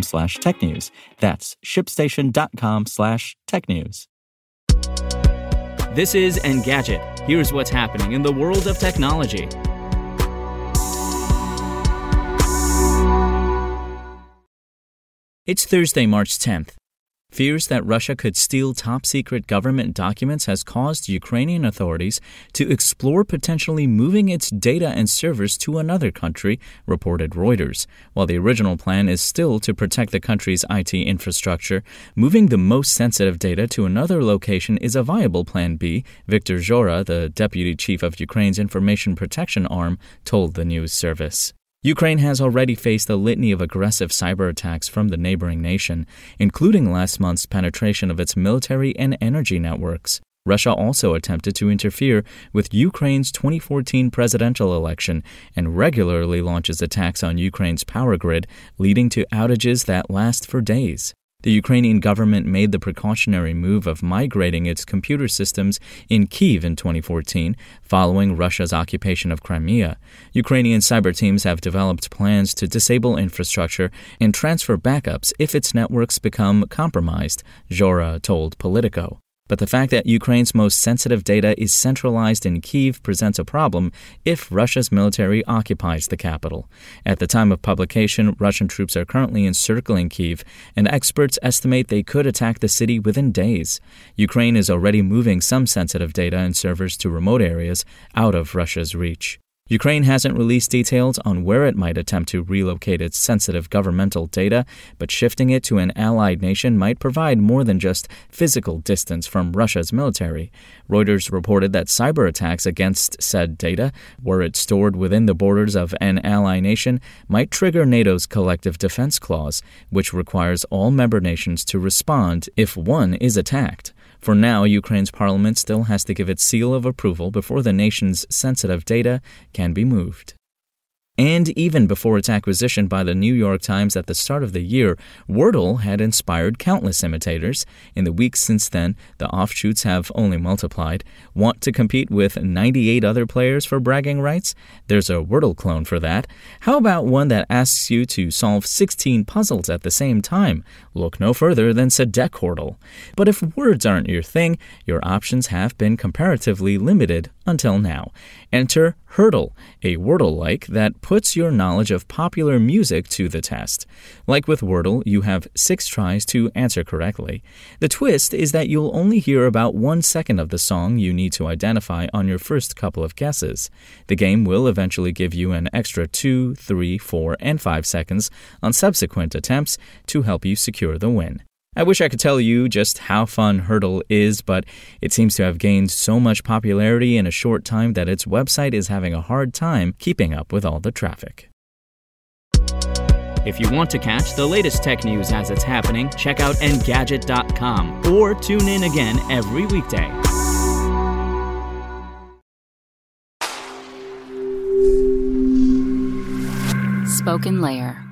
slash technews. That's shipstation.com slash tech news. This is Engadget. Here's what's happening in the world of technology. It's Thursday, March 10th. Fears that Russia could steal top secret government documents has caused Ukrainian authorities to explore potentially moving its data and servers to another country, reported Reuters. While the original plan is still to protect the country's IT infrastructure, moving the most sensitive data to another location is a viable plan B, Viktor Zhora, the deputy chief of Ukraine's information protection arm, told the news service. Ukraine has already faced a litany of aggressive cyber attacks from the neighboring nation, including last month's penetration of its military and energy networks. Russia also attempted to interfere with Ukraine's 2014 presidential election and regularly launches attacks on Ukraine's power grid, leading to outages that last for days. The Ukrainian government made the precautionary move of migrating its computer systems in Kiev in 2014, following Russia's occupation of Crimea. Ukrainian cyber teams have developed plans to disable infrastructure and transfer backups if its networks become compromised, Zhora told Politico. But the fact that Ukraine's most sensitive data is centralized in Kiev presents a problem if Russia's military occupies the capital. At the time of publication, Russian troops are currently encircling Kiev, and experts estimate they could attack the city within days. Ukraine is already moving some sensitive data and servers to remote areas out of Russia's reach. Ukraine hasn't released details on where it might attempt to relocate its sensitive governmental data, but shifting it to an allied nation might provide more than just physical distance from Russia's military. Reuters reported that cyber attacks against said data, were it stored within the borders of an ally nation, might trigger NATO's collective defense clause, which requires all member nations to respond if one is attacked. For now, Ukraine's parliament still has to give its seal of approval before the nation's sensitive data can be moved. And even before its acquisition by the New York Times at the start of the year, Wordle had inspired countless imitators. In the weeks since then, the offshoots have only multiplied. Want to compete with 98 other players for bragging rights? There's a Wordle clone for that. How about one that asks you to solve 16 puzzles at the same time? Look no further than Sedecordle. But if words aren't your thing, your options have been comparatively limited until now. Enter Heardle, a Wordle like that puts your knowledge of popular music to the test. Like with Wordle, you have six tries to answer correctly. The twist is that you'll only hear about one second of the song you need to identify on your first couple of guesses. The game will eventually give you an extra two, three, four, and five seconds on subsequent attempts to help you secure the win. I wish I could tell you just how fun Heardle is, but it seems to have gained so much popularity in a short time that its website is having a hard time keeping up with all the traffic. If you want to catch the latest tech news as it's happening, check out Engadget.com or tune in again every weekday. SpokenLayer.